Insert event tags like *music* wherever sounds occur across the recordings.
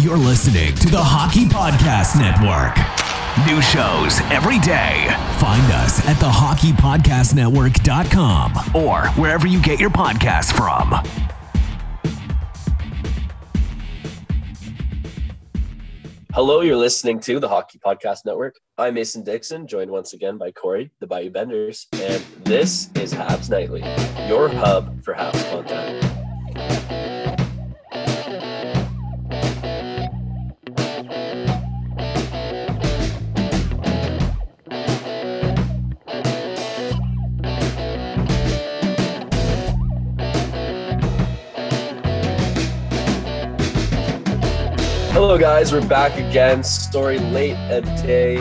You're listening to the Hockey Podcast Network. New shows every day. Find us at thehockeypodcastnetwork.com or wherever you get your podcasts from. Hello, you're listening to the Hockey Podcast Network. I'm Mason Dixon, joined once again by Corey, the Bayou Benders, and this is Habs Nightly, your hub for Habs content. Hello, guys. We're back again. Story late a day,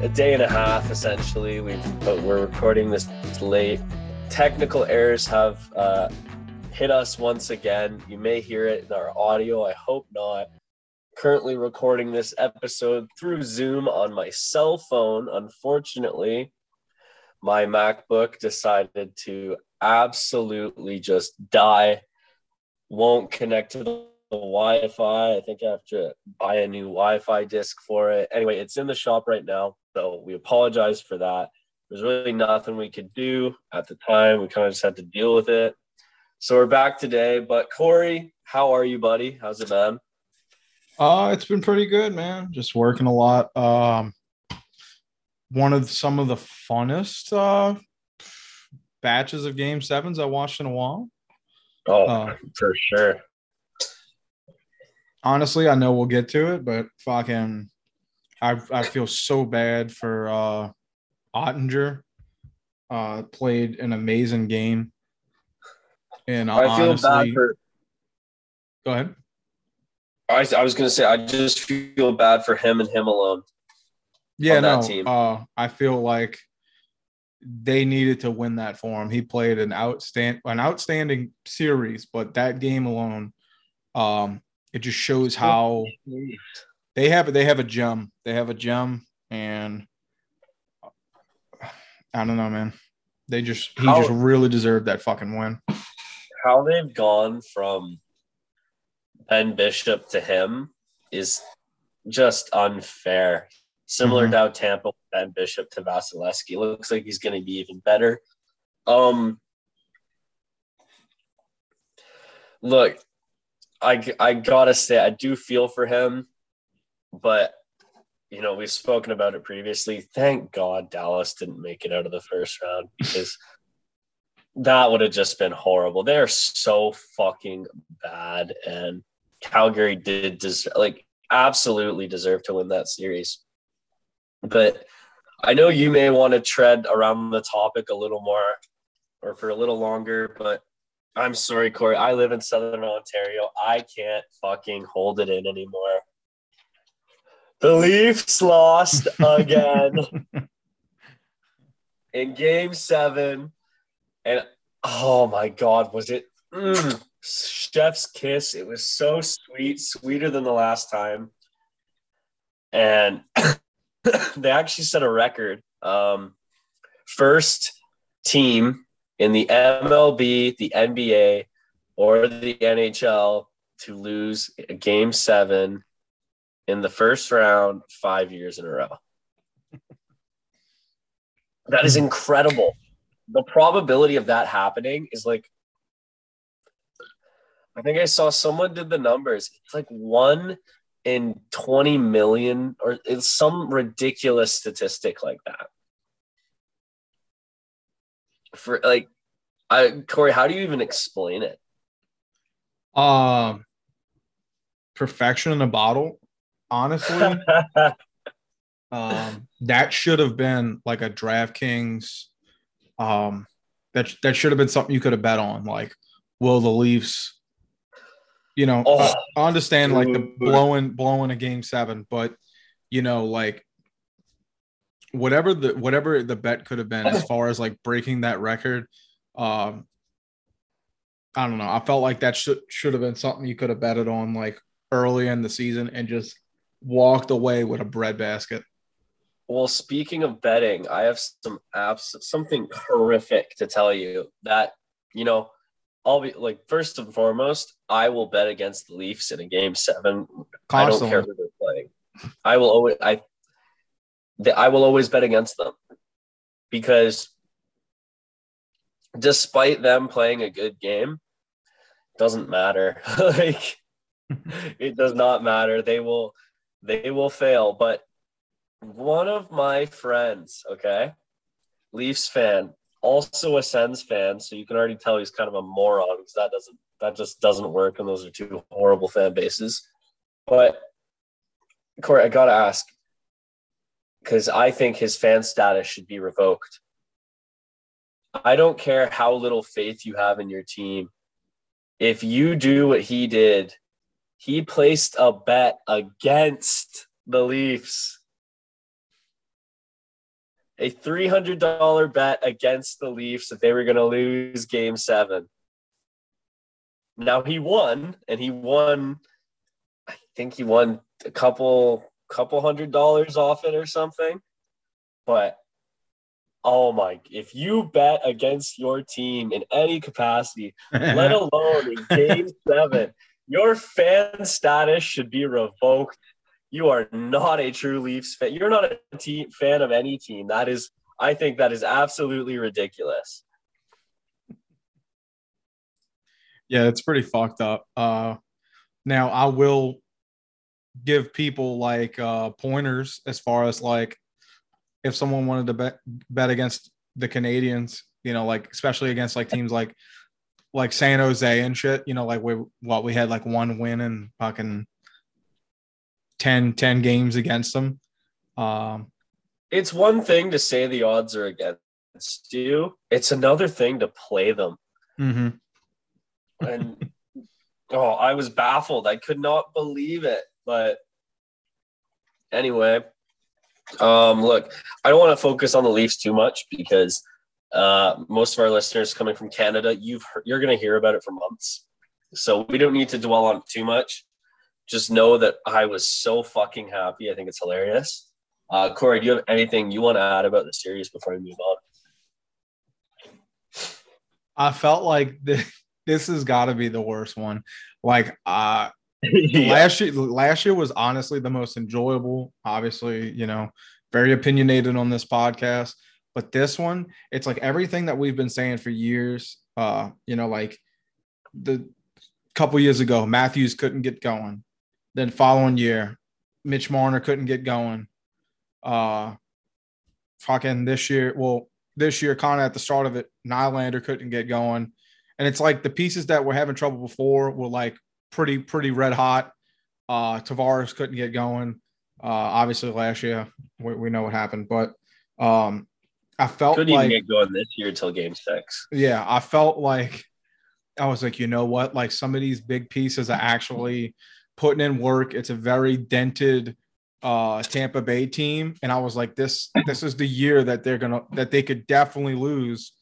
a day and a half essentially. We've but we're recording this late. Technical errors have uh, hit us once again. You may hear it in our audio. I hope not. Currently recording this episode through Zoom on my cell phone. Unfortunately, my MacBook decided to absolutely just die. Won't connect to the Wi-Fi. I think I have to buy a new Wi-Fi disc for it. Anyway, it's in the shop right now, so we apologize for that. There's really nothing we could do at the time. We kind of just had to deal with it. So we're back today. But Corey, how are you, buddy? How's it been? Uh, it's been pretty good, man. Just working a lot. Um, one of some of the funnest uh, batches of game sevens I watched in a while. Oh, Uh, for sure. Honestly, I know we'll get to it, but fucking, I I feel so bad for uh, Oettinger. Uh, played an amazing game, and I feel honestly, bad for. go ahead. I, I was gonna say I just feel bad for him and him alone. Yeah, no. team. Uh, I feel like they needed to win that for him. He played an outstand an outstanding series, but that game alone, um, it just shows how they have they have a gem. They have a gem, and I don't know, man. They just he How- just really deserved that fucking win. How they've gone from Ben Bishop to him is just unfair. Similar Mhm. to how Tampa Ben Bishop to Vasilevskiy. Looks like he's going to be even better. Um, look, I I gotta say I do feel for him, but you know we've spoken about it previously. Thank God Dallas didn't make it out of the first round because *laughs* that would have just been horrible. They are so fucking bad, and Calgary did deserve, like absolutely deserve to win that series. But I know you may want to tread around the topic a little more or for a little longer, but I'm sorry, Corey. I live in Southern Ontario. I can't fucking hold it in anymore. The Leafs lost again *laughs* in game seven. And oh my God, was it mm, chef's kiss? It was so sweet, sweeter than the last time. And *coughs* they actually set a record. Um, first team in the MLB, the NBA, or the NHL to lose a game seven in the first round five years in a row. That is incredible. The probability of that happening is like, I think I saw someone did the numbers. It's like one in 20 million, or it's some ridiculous statistic like that. For like, I Corey, how do you even explain it? Um, perfection in a bottle. Honestly, *laughs* um, that should have been like a DraftKings. Um, that that should have been something you could have bet on. Like, will the Leafs? You know, Oh, I, I understand like the blowing blowing a game seven, but you know, like whatever the whatever the bet could have been as far as like breaking that record. Um, I don't know. I felt like that should should have been something you could have betted on like early in the season and just walked away with a bread basket. Well, speaking of betting, I have some apps, something horrific to tell you that, you know, I'll be like first and foremost, I will bet against the Leafs in a game seven. I don't care who they're playing. I will always I I will always bet against them because despite them playing a good game, doesn't matter. *laughs* like *laughs* it does not matter. They will they will fail. But one of my friends, okay, Leafs fan, also a Sens fan, so you can already tell he's kind of a moron because that doesn't that just doesn't work, and those are two horrible fan bases. But Corey, I gotta ask because I think his fan status should be revoked. I don't care how little faith you have in your team. If you do what he did, he placed a bet against the Leafs a $300 bet against the Leafs that they were going to lose game seven. Now he won, and he won, I think he won a couple couple hundred dollars off it or something. But oh my, if you bet against your team in any capacity, *laughs* let alone in game *laughs* seven, your fan status should be revoked you are not a true Leafs fan. You're not a team fan of any team. That is, I think that is absolutely ridiculous. Yeah, it's pretty fucked up. Uh, now I will give people like uh, pointers as far as like if someone wanted to bet bet against the Canadiens, you know, like especially against like teams like like San Jose and shit, you know, like we what we had like one win and fucking 10, 10 games against them. Um, it's one thing to say the odds are against you, it's another thing to play them. Mm-hmm. And oh, I was baffled. I could not believe it. But anyway, um, look, I don't want to focus on the Leafs too much because uh, most of our listeners coming from Canada, you've heard, you're going to hear about it for months. So we don't need to dwell on too much just know that I was so fucking happy. I think it's hilarious. Uh, Corey, do you have anything you want to add about the series before we move on? I felt like this, *laughs* this has got to be the worst one. Like, uh, *laughs* last year, last year was honestly the most enjoyable. Obviously, you know, very opinionated on this podcast. But this one, it's like everything that we've been saying for years. Uh, you know, like the couple years ago, Matthews couldn't get going. Then following year, Mitch Marner couldn't get going. Uh, fucking this year, well, this year, kind of at the start of it, Nylander couldn't get going. And it's like the pieces that were having trouble before were like pretty, pretty red hot. Uh, Tavares couldn't get going. Uh, obviously, last year we, we know what happened, but um, I felt couldn't like, even get going this year until Game Six. Yeah, I felt like I was like, you know what? Like some of these big pieces are actually putting in work. It's a very dented uh Tampa Bay team and I was like this this is the year that they're going to that they could definitely lose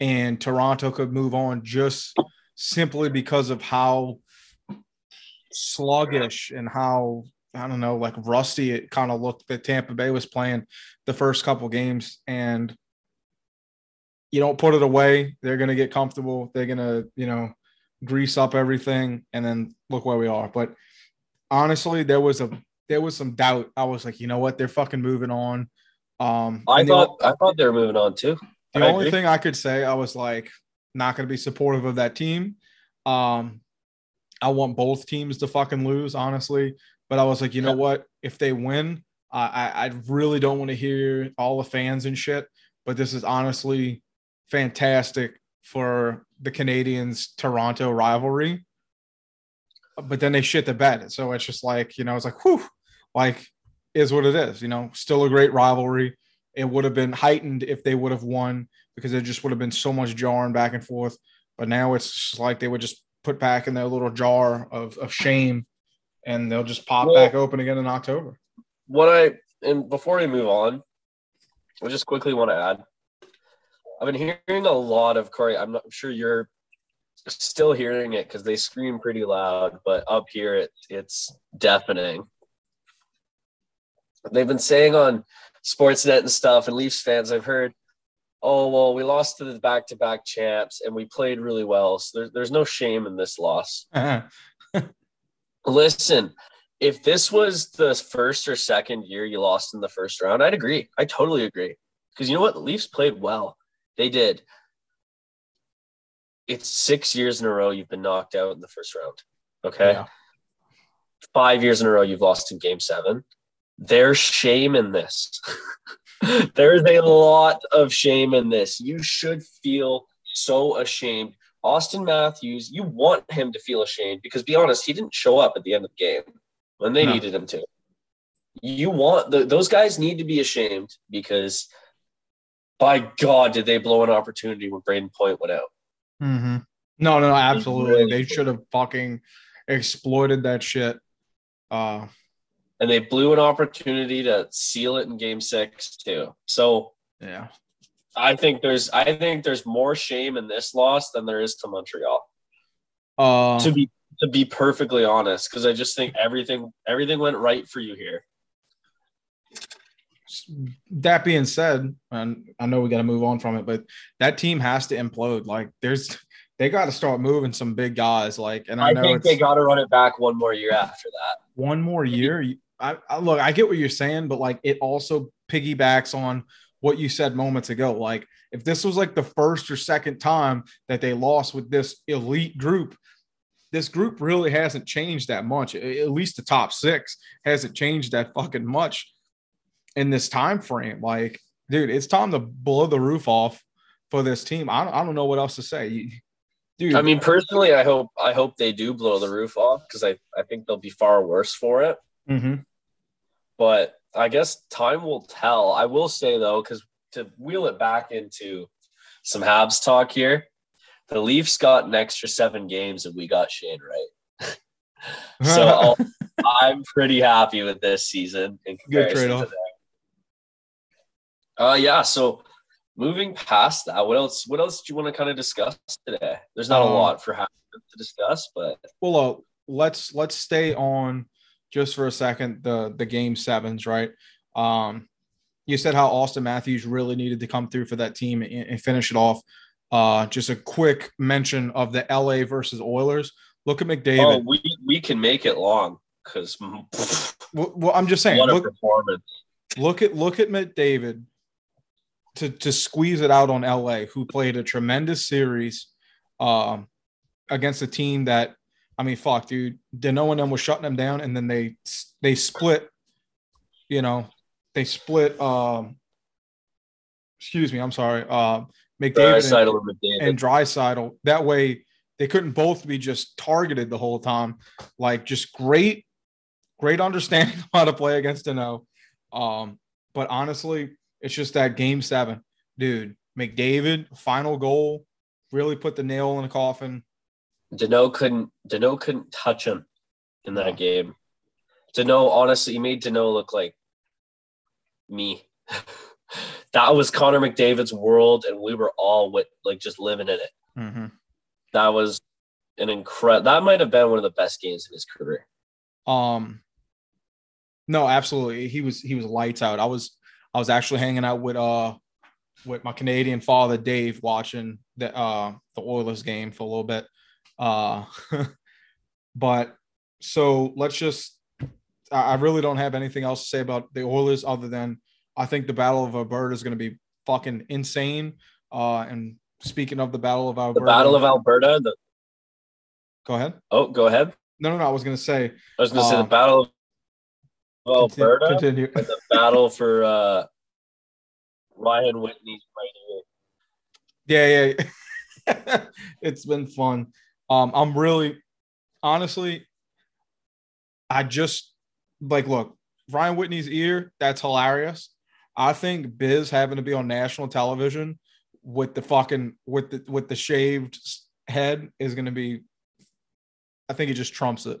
and Toronto could move on just simply because of how sluggish and how I don't know like rusty it kind of looked that Tampa Bay was playing the first couple games and you don't put it away they're going to get comfortable they're going to you know grease up everything and then look where we are but honestly, there was a there was some doubt. I was like, you know what, they're fucking moving on. Um, I thought the, I thought they were moving on too. The I only agree. thing I could say, I was like, not going to be supportive of that team. Um, I want both teams to fucking lose, honestly. But I was like, you know what? If they win, I, I really don't want to hear all the fans and shit. But this is honestly fantastic for the Canadiens Toronto rivalry but then they shit the bed. So it's just like, you know, it's like, whew, like is what it is, you know, still a great rivalry. It would have been heightened if they would have won because it just would have been so much jarring back and forth. But now it's just like they would just put back in their little jar of, of shame and they'll just pop well, back open again in October. What I, and before we move on, I just quickly want to add I've been hearing a lot of Corey. I'm not I'm sure you're still hearing it because they scream pretty loud, but up here it, it's deafening. They've been saying on Sportsnet and stuff, and Leafs fans, I've heard oh well, we lost to the back-to-back champs and we played really well, so there, there's no shame in this loss. Uh-huh. *laughs* Listen, if this was the first or second year you lost in the first round, I'd agree. I totally agree. Because you know what? The Leafs played well. They did. It's six years in a row you've been knocked out in the first round. Okay. Yeah. Five years in a row you've lost in game seven. There's shame in this. *laughs* *laughs* There's a lot of shame in this. You should feel so ashamed. Austin Matthews, you want him to feel ashamed because, be honest, he didn't show up at the end of the game when they No. needed him to. You want the, those guys need to be ashamed because, by God, did they blow an opportunity when Brayden Point went out? hmm No, no, absolutely. really They should have fucking exploited that shit. Uh, And they blew an opportunity to seal it in game six, too. So yeah. I think there's I think there's more shame in this loss than there is to Montreal. Uh, to be to be perfectly honest, because I just think everything everything went right for you here. that being said, and I know we got to move on from it, but that team has to implode. Like, there's they got to start moving some big guys. Like, and I, I, know think they got to run it back one more year after that. one more year. I, I look, I get what you're saying, but like, it also piggybacks on what you said moments ago. Like, if this was like the first or second time that they lost with this elite group, this group really hasn't changed that much. At least the top six hasn't changed that fucking much in this time frame. Like, dude, it's time to blow the roof off for this team. I don't, I don't know what else to say. Dude, I mean, personally, I hope I hope they do blow the roof off because I, I think they'll be far worse for it. Mhm. But I guess time will tell. I will say though, because to wheel it back into some Habs talk here, the Leafs got an extra seven games and we got Shane right. *laughs* so I'm pretty happy with this season in Good comparison to that. Uh, yeah. So moving past that, what else? What else do you want to kind of discuss today? There's not a Um, lot for Habs to discuss, but well, uh, let's let's stay on just for a second the the game sevens, right? Um, you said how Austin Matthews really needed to come through for that team and, and finish it off. Uh, just a quick mention of the LA versus Oilers. Look at oh, McDavid. we we can make it long because *laughs* well, well, I'm just saying. what a Look, performance. look at look at McDavid to to squeeze it out on LA, who played a tremendous series um, against a team that I mean, fuck, dude, Danault and them was shutting them down, and then they they split. You know, they split. Um, excuse me, I'm sorry. Uh, McDavid and, McDavid. and Draisaitl. That way, they couldn't both be just targeted the whole time. Like, just great, great understanding of how to play against Danault. Um, but honestly, it's just that game seven, dude. McDavid final goal really put the nail in the coffin. Danault couldn't Danault couldn't touch him in that No. game. Danault honestly he made Danault look like me. *laughs* that was Connor McDavid's world, and we were all with like just living in it. Mm-hmm. That was an incredible. That might have been one of the best games in his career. Um, no, absolutely. He was he was lights out. I was I was actually hanging out with uh with my Canadian father Dave watching the uh the Oilers game for a little bit. Uh, *laughs* but so let's just. I really don't have anything else to say about the Oilers other than I think the Battle of Alberta is going to be fucking insane. Uh, and speaking of the Battle of Alberta, The Battle of Alberta. The, go ahead. oh, go ahead. No, no, no. I was going to say I was going to say the Um, Battle of Alberta Continue. the battle for uh, Ryan Whitney's right ear. Yeah, yeah. *laughs* it's been fun. Um, I'm really honestly, I just like look, Ryan Whitney's ear, that's hilarious. I think Biz having to be on national television with the fucking with the with the shaved head is gonna be I think it just trumps it.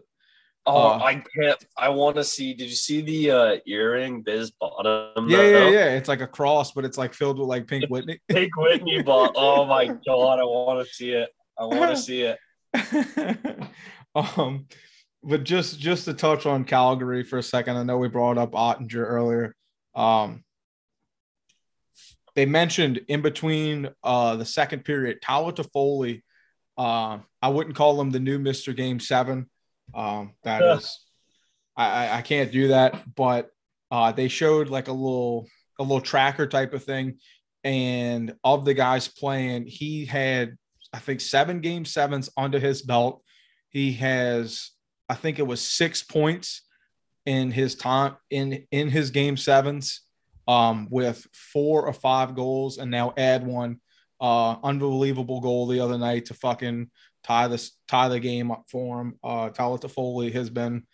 Oh, Uh, I can't. I want to see. Did you see the uh, earring Biz bottom? Yeah, yeah, yeah. It's like a cross, but it's like filled with like pink *laughs* Whitney. pink Whitney ball. Oh my *laughs* god, I want to see it. I want to *laughs* see it. *laughs* um, but just just to touch on Calgary for a second, I know we brought up Oettinger earlier. Um, they mentioned in between uh, the second period, Tyler Toffoli. Uh, I wouldn't call him the new Mr. Game Seven. Um, that Yeah. is, I, I can't do that. But uh, they showed like a little a little tracker type of thing, and of the guys playing, he had I think seven game sevens under his belt. He has I think it was six points in his time in in his game sevens um, with four or five goals, and now add one uh, unbelievable goal the other night to fucking tie this tie the game up for him. Uh, Tyler Toffoli has been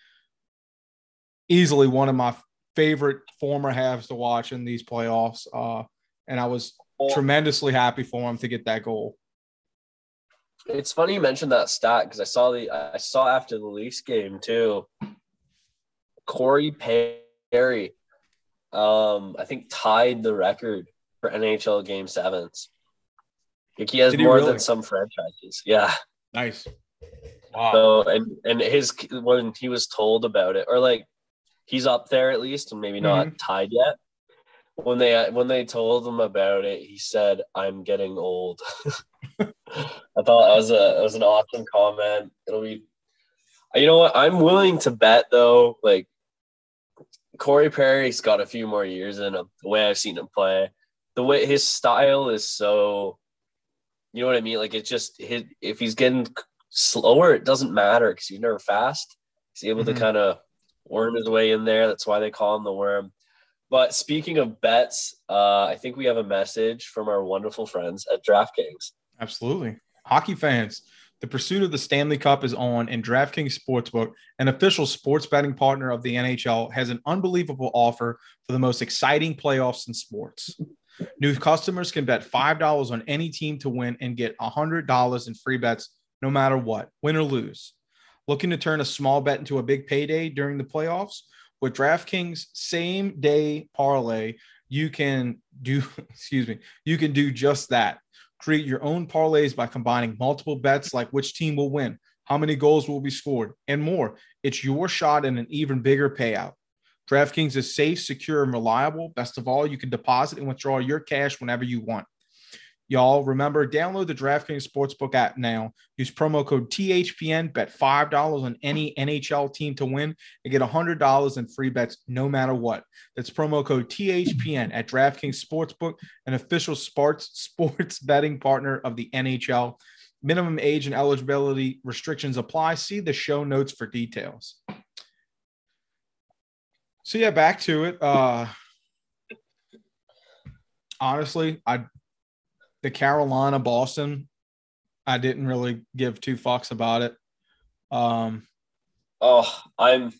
easily one of my favorite former Habs to watch in these playoffs, uh, and I was tremendously happy for him to get that goal. It's funny you mentioned that stat because I saw the I saw after the Leafs game too. Corey Perry, um, I think tied the record for NHL Game Sevens. Like he has he more really? than some franchises. Yeah. Nice. Wow. So and and his when he was told about it, or like he's up there at least, and maybe not tied yet. When they when they told him about it, he said, "I'm getting old." *laughs* I thought that was a that was an awesome comment. It'll be, you know what? I'm willing to bet though. Like Corey Perry's got a few more years in him. The way I've seen him play, the way his style is so, you know what I mean? Like it's just his, if he's getting slower, it doesn't matter because he's never fast. He's able Mhm. to kind of worm his way in there. That's why they call him the worm. But speaking of bets, uh, I think we have a message from our wonderful friends at DraftKings. Absolutely. Hockey fans, the pursuit of the Stanley Cup is on, and DraftKings Sportsbook, an official sports betting partner of the NHL, has an unbelievable offer for the most exciting playoffs in sports. New customers can bet $5 on any team to win and get $100 in free bets no matter what, win or lose. Looking to turn a small bet into a big payday during the playoffs? With DraftKings same day parlay, you can do, *laughs* excuse me, you can do just that. Create your own parlays by combining multiple bets like which team will win, how many goals will be scored, and more. It's your shot at an even bigger payout. DraftKings is safe, secure, and reliable. Best of all, you can deposit and withdraw your cash whenever you want. Y'all remember, download the DraftKings Sportsbook app now. Use promo code THPN, bet $5 on any NHL team to win, and get $100 in free bets no matter what. That's promo code THPN at DraftKings Sportsbook, an official sports *laughs* sports betting partner of the NHL. Minimum age and eligibility restrictions apply. See the show notes for details. So yeah, back to it. Uh honestly, I the Carolina Boston, I didn't really give two fucks about it. Um Oh, I'm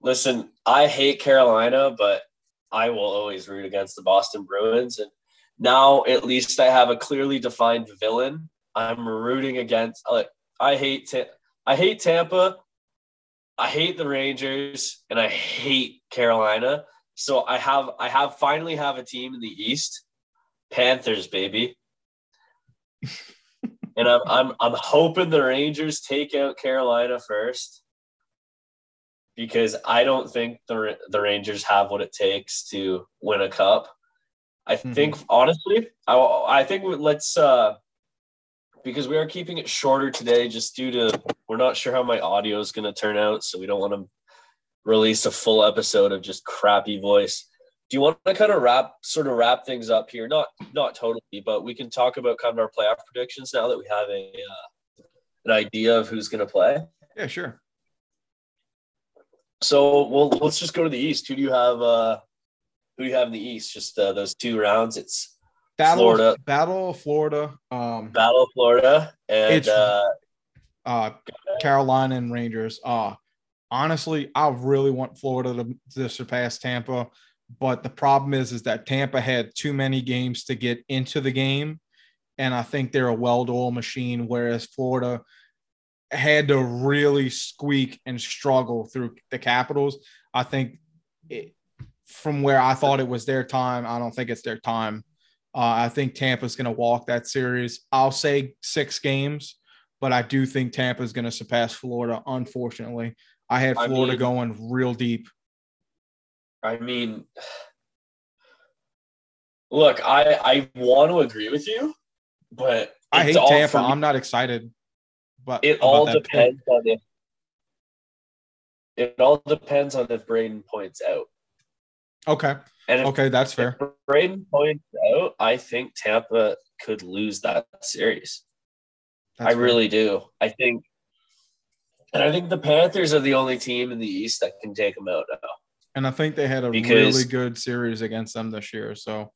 listen, I hate Carolina, but I will always root against the Boston Bruins. And now at least I have a clearly defined villain. I'm rooting against like I hate Ta- I hate Tampa, I hate the Rangers, and I hate Carolina. So I have I have finally have a team in the East. Panthers, baby. and I'm I'm I'm hoping the Rangers take out Carolina first because I don't think the the Rangers have what it takes to win a cup. I Mhm. think honestly, I I think let's uh because we are keeping it shorter today just due to we're not sure how my audio is going to turn out so we don't want to release a full episode of just crappy voice. Do you want to kind of wrap sort of wrap things up here? Not not totally, but we can talk about kind of our playoff predictions now that we have a uh, an idea of who's going to play. yeah, sure. So well, let's just go to the East. Who do you have? Uh, who do you have in the East? Just uh, those two rounds. It's Battle Florida. Battle of Florida. Um Battle of Florida and uh, uh Carolina and Rangers. Uh honestly, I really want Florida to, to surpass Tampa, but the problem is is that Tampa had too many games to get into the game, and I think they're a well-oiled machine, whereas Florida had to really squeak and struggle through the Capitals. I think it, from where I thought it was their time, I don't think it's their time. Uh, I think Tampa's going to walk that series. I'll say six games but I do think Tampa is going to surpass Florida. Unfortunately, I had I Florida mean- going real deep. I mean, Look, I I want to agree with you, but I hate Tampa. I'm not excited. But it all that pick. depends on if it all depends on if Brayden points out. Okay. And if, Okay, that's fair. Brayden points out, I think Tampa could lose that series. That's I fair. really do. I think, and I think the Panthers are the only team in the East that can take them out now. And I think they had a Because- really good series against them this year. So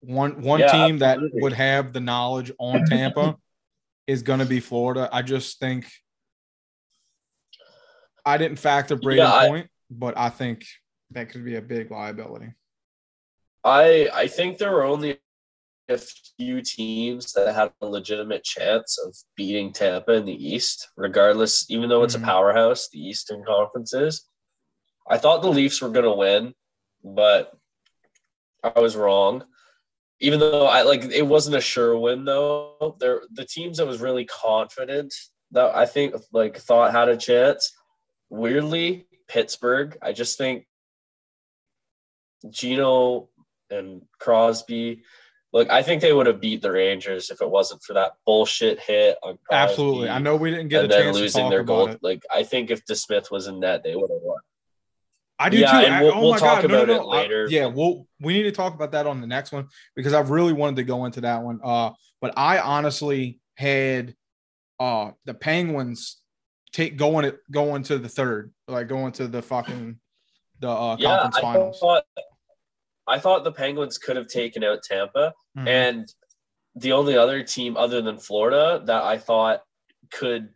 one one Yeah, team that would have the knowledge on Tampa *laughs* is going to be Florida. I just think I didn't factor Brayden Yeah, I- point, but I think that could be a big liability. I I think there were only a few teams that had a legitimate chance of beating Tampa in the East, regardless, even though it's Mhm. a powerhouse, the Eastern Conference is. I thought the Leafs were gonna win, but I was wrong. Even though I like it wasn't a sure win though. There the teams that was really confident that I think like thought had a chance. Weirdly, Pittsburgh. I just think Gino and Crosby. Look, I think they would have beat the Rangers if it wasn't for that bullshit hit on Crosby Absolutely. I know we didn't get a and then chance to losing their goal. it. Like I think if DeSmith was in net, they would have won. I do Yeah, too. and we'll- oh we'll talk God. No, no, about it no. I- later. yeah, we'll we need to talk about that on the next one because I really wanted to go into that one. Uh, but I honestly had uh the Penguins take going it going to the third, like going to the fucking the uh, Yeah, conference I finals. thought I thought the Penguins could have taken out Tampa, Mhm. and the only other team other than Florida that I thought could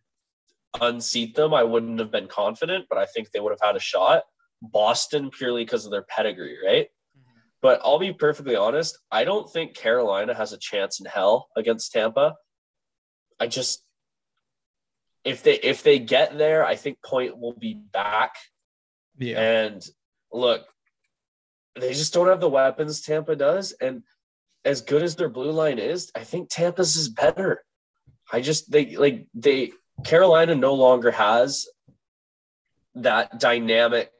unseat them, I wouldn't have been confident, but I think they would have had a shot. Boston purely because of their pedigree, right? Mm-hmm. But I'll be perfectly honest, I don't think Carolina has a chance in hell against Tampa. I just if they if they get there, I think Point will be back. yeah, And look, they just don't have the weapons Tampa does. And as good as their blue line is, I think Tampa's is better. I just they like they Carolina no longer has that dynamic.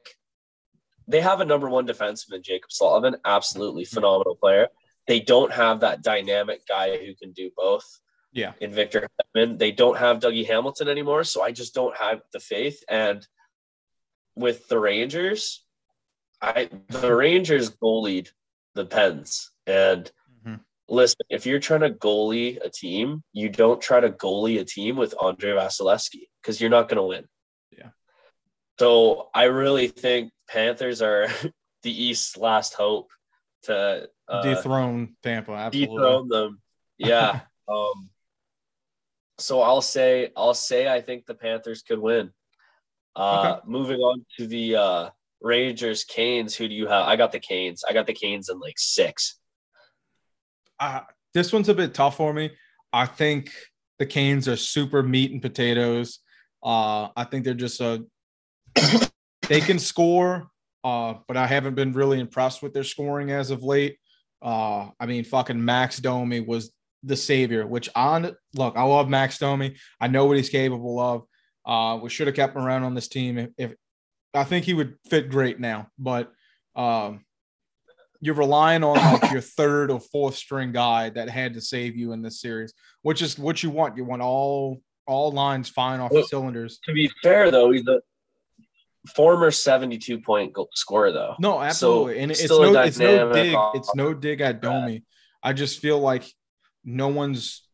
They have a number one defenseman Jaccob Slavin, absolutely phenomenal player. They don't have that dynamic guy who can do both yeah, in Victor Hedman. They don't have Dougie Hamilton anymore, so I just don't have the faith. And with the Rangers, I the Rangers goalied the Pens. And Mhm. listen, if you're trying to goalie a team, you don't try to goalie a team with Andrei Vasilevskiy because you're not going to win. So I really think Panthers are *laughs* the East's last hope to uh, dethrone Tampa. Absolutely. dethrone them. Yeah. *laughs* um. So I'll say I'll say I think the Panthers could win. Uh, Moving on to the uh, Rangers, Canes. Who do you have? I got the Canes. I got the Canes in like six. uh, this one's a bit tough for me. I think the Canes are super meat and potatoes. Uh, I think they're just a *coughs* they can score, uh, but I haven't been really impressed with their scoring as of late. Uh, I mean, fucking Max Domi was the savior. Which on look, I love Max Domi. I know what he's capable of. Uh, we should have kept him around on this team. If, if I think he would fit great now, but um, you're relying on like your *coughs* third or fourth string guy that had to save you in this series, which is what you want. You want all all lines fine off the cylinders. To be fair, though, he's a former seventy-two point goal scorer, though. No, absolutely, and it's no it's no dig. It's no dig at Domi. I just feel like no one's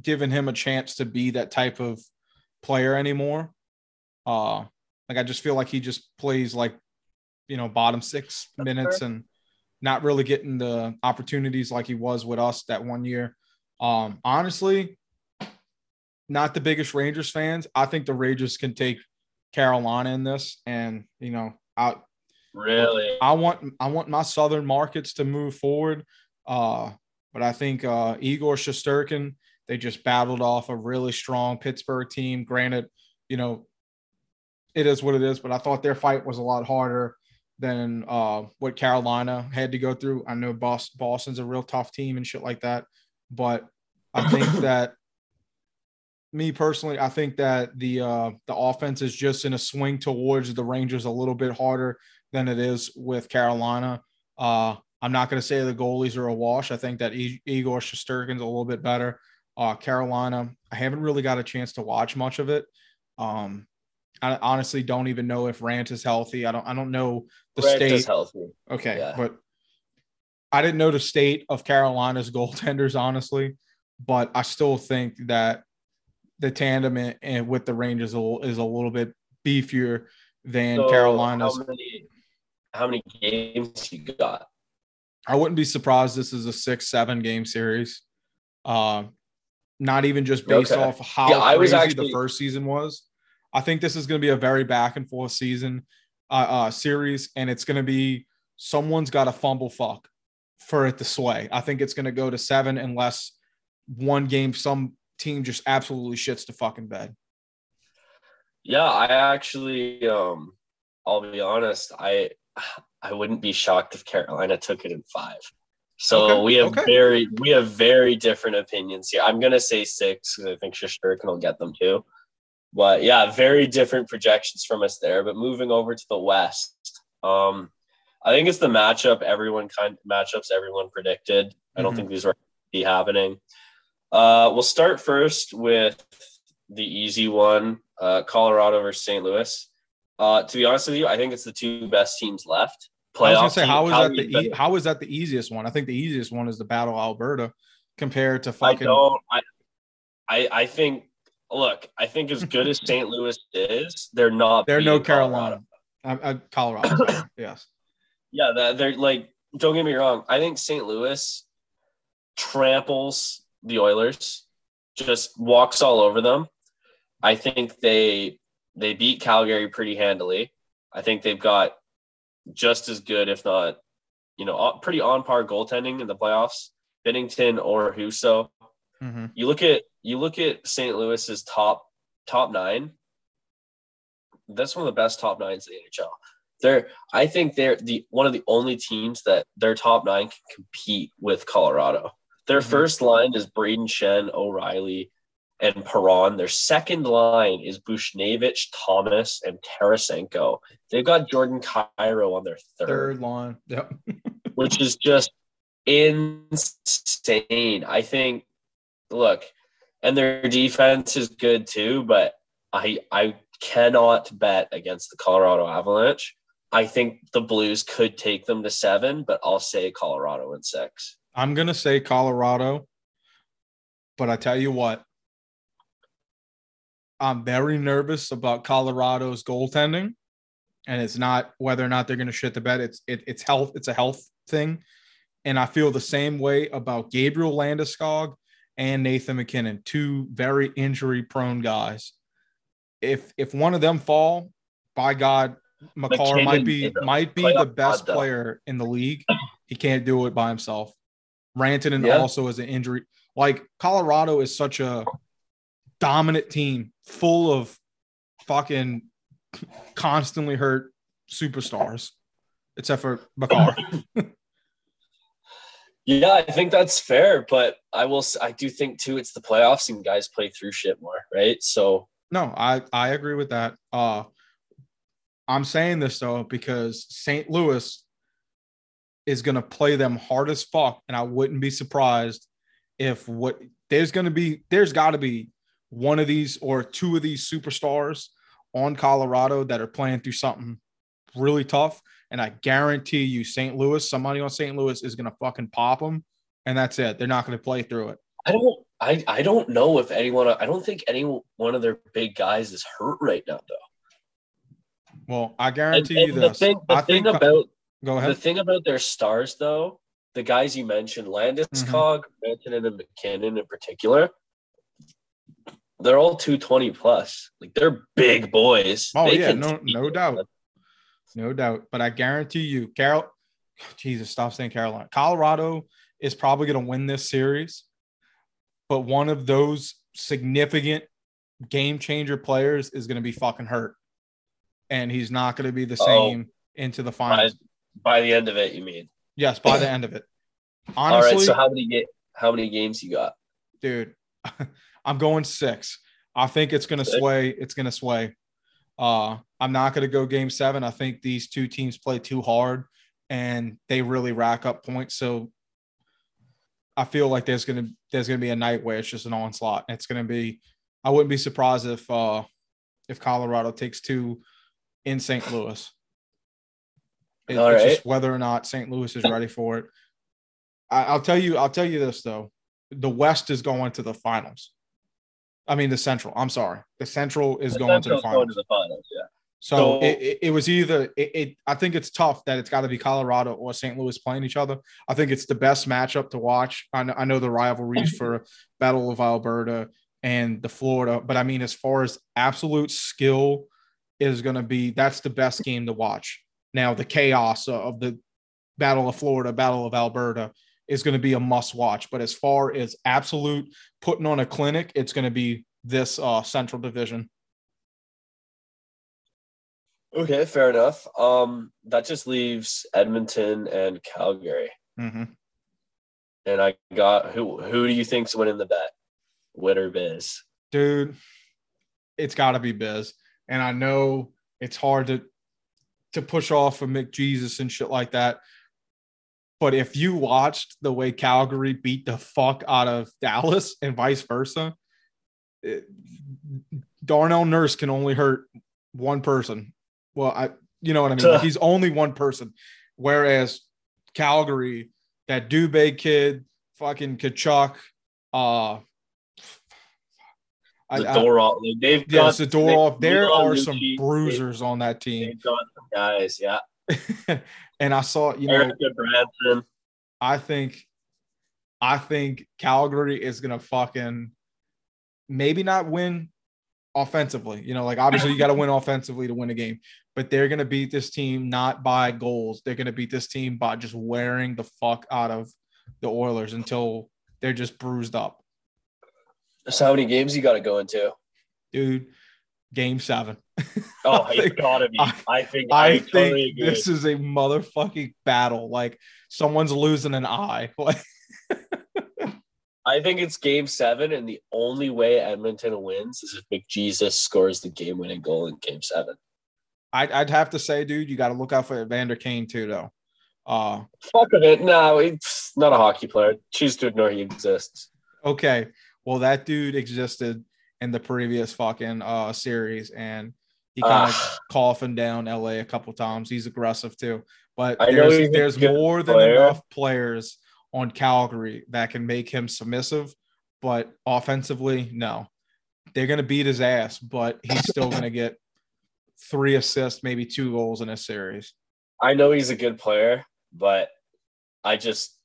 given him a chance to be that type of player anymore. Uh like I just feel like he just plays like you know bottom six minutes and not really getting the opportunities like he was with us that one year. Um honestly, not the biggest Rangers fans. I think the Rangers can take Carolina in this, and you know, I Really? I want I want my southern markets to move forward. Uh, but I think uh, Igor Shesterkin, they just battled off a really strong Pittsburgh team. Granted, you know, it is what it is, but I thought their fight was a lot harder than uh, what Carolina had to go through. I know Boston's a real tough team and shit like that, but I think *coughs* that me personally, I think that the uh, the offense is just in a swing towards the Rangers a little bit harder than it is with Carolina. Uh, I'm not going to say the goalies are a wash. I think that I- Igor Shesterkin's a little bit better. Uh, Carolina, I haven't really got a chance to watch much of it. Um, I honestly don't even know if Rant is healthy. I don't. I don't know the Grant state. is healthy. Okay, Yeah. but I didn't know the state of Carolina's goaltenders, honestly. But I still think that the tandem and, in- with the Rangers is a little, is a little bit beefier than So, Carolina's. How many, how many games you got? I wouldn't be surprised this is a six, seven game series. Uh, not even just based Okay. off how Yeah, I was actually- the first season was. I think this is going to be a very back and forth season uh, uh, series, and it's going to be someone's got to fumble fuck for it to sway. I think it's going to go to seven unless one game some team just absolutely shits the fucking bed. Yeah, I actually um I'll be honest, I I wouldn't be shocked if Carolina took it in 5. So Okay, we have okay. very we have very different opinions here. I'm going to say 6 cuz I think Shesterkin will get them too. But yeah, very different projections from us there, but moving over to the west. Um I think it's the matchup everyone kind matchups everyone predicted. I don't Mhm. think these were be happening. Uh, we'll start first with the easy one, uh, Colorado versus St. Louis. Uh, to be honest with you, I think it's the two best teams left. I was gonna say how is that the e- how is that the easiest one? I think the easiest one is the Battle Alberta compared to I fucking don't. I, I I think. Look, I think as good as St. Louis is, they're not. they're no Carolina. Colorado. Uh, uh, Colorado. yes. Yeah, that- they're like. Don't get me wrong. I think St. Louis tramples the Oilers, just walks all over them. I think they they beat Calgary pretty handily. I think they've got just as good, if not, you know, pretty on par goaltending in the playoffs. Binnington or Husso. hmm You look at you look at St. Louis's top top nine. That's one of the best top nines in the NHL. They're I think they're the one of the only teams that their top nine can compete with Colorado. Their Mhm. first line is Brayden Schenn, O'Reilly, and Perron. Their second line is Buchnevich, Thomas, and Tarasenko. They've got Jordan Kyrou on their Third line. Yep. *laughs* which is just insane. I think, look, and their defense is good too, but I I cannot bet against the Colorado Avalanche. I think the Blues could take them to seven, but I'll say Colorado in six. I'm gonna say Colorado, but I tell you what, I'm very nervous about Colorado's goaltending, and it's not whether or not they're gonna shit the bed. It's it, it's health. It's a health thing, and I feel the same way about Gabriel Landeskog and Nathan MacKinnon, two very injury prone guys. If if one of them fall, by God, Makar might be might be the best player in the league. He can't do it by himself. Rantanen Yeah. also is an injury. Like Colorado is such a dominant team, full of fucking constantly hurt superstars, except for Makar. *laughs* Yeah, I think that's fair, but I will. I do think too. It's the playoffs and guys play through shit more, right? So no, I I agree with that. Uh, I'm saying this though because St. Louis is going to play them hard as fuck, and I wouldn't be surprised if what there's going to be there's got to be one of these or two of these superstars on Colorado that are playing through something really tough, and I guarantee you, St. Louis, somebody on St. Louis is going to fucking pop them, and that's it. They're not going to play through it. I don't. I I don't know if anyone. I don't think any one of their big guys is hurt right now, though. Well, I guarantee and you the thing, the I thing think. about go the thing about their stars, though, the guys you mentioned, landis mm-hmm. Rantanen, and MacKinnon in particular, they're all two twenty plus. Like they're big boys. Oh They yeah, no, no doubt, no doubt. But I guarantee you, Carol, Jesus, stop saying Carolina. Colorado is probably going to win this series, but one of those significant game changer players is going to be fucking hurt, and he's not going to be the Oh. same into the finals. By the end of it, you mean? yes, by the end of it. *laughs* Honestly, right. So how many ga- how many games you got? dude, *laughs* I'm going six. I think it's going to Six? sway. It's going to sway. Uh, I'm not going to go game seven. I think these two teams play too hard, and they really rack up points. So I feel like there's gonna there's gonna be a night where it's just an onslaught. It's gonna be. I wouldn't be surprised if uh if Colorado takes two in St. Louis. It, All it's right. just whether or not St. Louis is ready for it. I, I'll tell you. I'll tell you this though: the West is going to the finals. I mean, the Central. I'm sorry, the Central is going to the Central's finals. going to the finals. Yeah. So So- it, it, it was either it, it. I think it's tough that it's got to be Colorado or St. Louis playing each other. I think it's the best matchup to watch. I know, I know the rivalries for Battle of Alberta and the Florida, but I mean, as far as absolute skill is going to be, that's the best game to watch. Now, the chaos of the Battle of Florida, Battle of Alberta is going to be a must watch. But as far as absolute putting on a clinic, it's going to be this uh, Central Division. Okay, fair enough. Um, that just leaves Edmonton and Calgary, Mm-hmm. and I got who? Who do you think's winning the bet? Winner Biz. dude, it's got to be Biz. And I know it's hard to to push off of McJesus and shit like that. But if you watched the way Calgary beat the fuck out of Dallas *laughs* and vice versa, it, Darnell Nurse can only hurt one person. Well, I you know what I mean. Like, he's only one person, whereas Calgary, that Dubé kid, fucking Tkachuk, uh, The I- door off. They've yeah, got Zadorov. they- There are some bruisers on that team, they've got guys. Yeah, *laughs* and I saw. You know, Erica Branson. I think, I think Calgary is gonna fucking maybe not win offensively. You know, like obviously you got to win offensively to win a game, but they're gonna beat this team not by goals. They're gonna beat this team by just wearing the fuck out of the Oilers until they're just bruised up, So how many games you got to go into? dude. Game seven. Oh, *laughs* I it's think- gotta be. I- I, think. I, I think this is a motherfucking battle. Like someone's losing an eye. *laughs* I think it's game seven, and the only way Edmonton wins is if McJesus scores the game-winning goal in game seven. I'd, I'd have to say, dude, you got to look out for Evander Kane too, though. Uh, Fuck it. No, he's not a hockey player. Choose to ignore he exists. okay, well that dude existed in the previous fucking uh series, and he kind of Ah. coughing down LA a couple times. He's aggressive too, but I there's there's more than player. enough players on Calgary that can make him submissive, but offensively, no. They're gonna beat his ass, but he's still gonna get three assists, maybe two goals in a series. I know he's a good player, but I just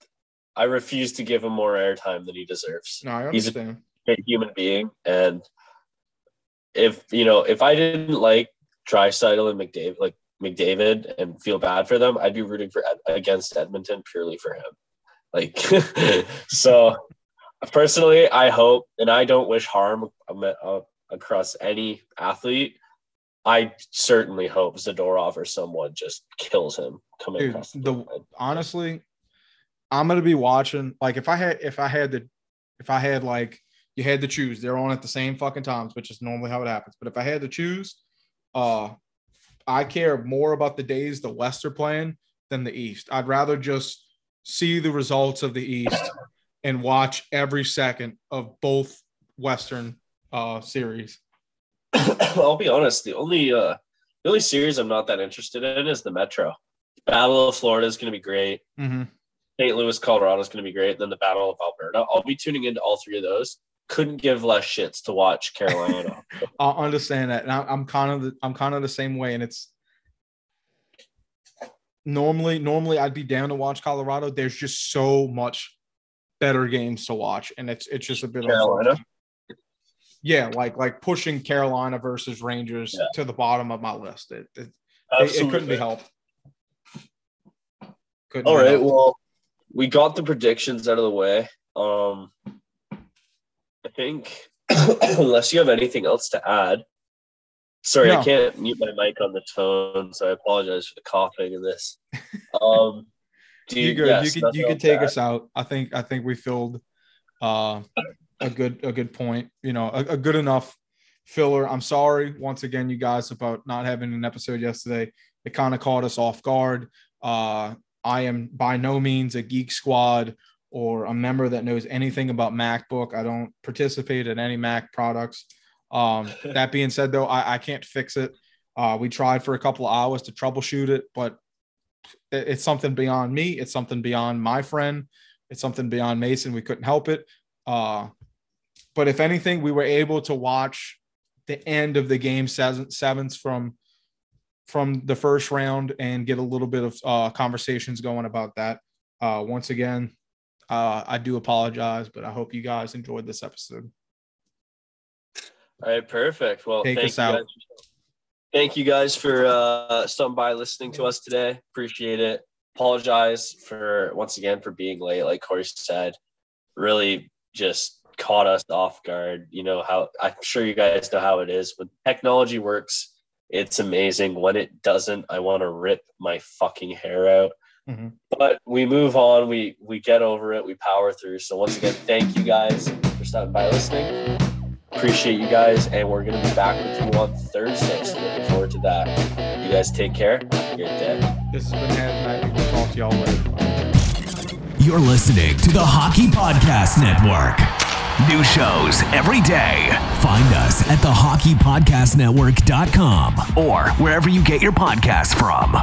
I refuse to give him more airtime than he deserves. No, I He's a human being, and if you know, if I didn't like Draisaitl and McDavid, like McDavid, and feel bad for them, I'd be rooting for against Edmonton purely for him. Like, *laughs* so personally, I hope, and I don't wish harm uh, across any athlete. I certainly hope Zadorov or someone just kills him coming Dude, across the, the- honestly, I'm gonna be watching. Like if I had if I had the if I had like you had to choose, they're on at the same fucking times, which is normally how it happens. But if I had to choose, uh I care more about the days the West are playing than the East. I'd rather just see the results of the East and watch every second of both Western uh series. *coughs* I'll be honest. The only uh, the only series I'm not that interested in is the Metro. Battle of Florida is going to be great. Mm-hmm. St. Louis, Colorado is going to be great. Then the Battle of Alberta. I'll be tuning into all three of those. Couldn't give less shits to watch Carolina. *laughs* I understand that, and I, I'm kind of the, I'm kind of the same way, and it's normally normally I'd be down to watch Colorado. There's just so much better games to watch, and it's it's just a bit Carolina? unfortunate. Yeah, like like pushing Carolina versus Rangers Yeah. to the bottom of my list. It it, it, it couldn't be helped. Couldn't All right. helped. Well, we got the predictions out of the way. Um, I think *coughs* unless you have anything else to add. Sorry, No. I can't mute my mic on the phone, so I apologize for the coughing in this. Um, *laughs* you good. yes, you could you could take us out. I think I think we filled uh, a good a good point. You know, a, a good enough filler. I'm sorry once again, you guys, about not having an episode yesterday. It kind of caught us off guard. Uh, I am by no means a geek squad or a member that knows anything about MacBook. I don't participate in any Mac products. Um, *laughs* that being said, though, I, I can't fix it. Uh, we tried for a couple of hours to troubleshoot it, but it, it's something beyond me. It's something beyond my friend. It's something beyond Mason. We couldn't help it. Uh, but if anything, we were able to watch the end of the game seven, sevens from from the first round and get a little bit of uh, conversations going about that. Uh, once again, uh, I do apologize, but I hope you guys enjoyed this episode. All right, perfect. Well, Take thank us you out. guys. Thank you guys for uh, stopping by, listening to us today. Appreciate it. Apologize for once again for being late. Like Corey said, really just caught us off guard. You know how I'm sure you guys know how it is when technology works. It's amazing. When it doesn't, I want to rip my fucking hair out. Mhm. But we move on. We we get over it. We power through. So once again, thank you guys for stopping by, listening. Appreciate you guys, and we're gonna be back with you on Thursday. So looking forward to that. You guys take care. Have a great day. This has been Hazmat. We'll talk to y'all later. You're listening to the Hockey Podcast Network. New shows every day. Find us at the thehockeypodcastnetwork.com or wherever you get your podcasts from.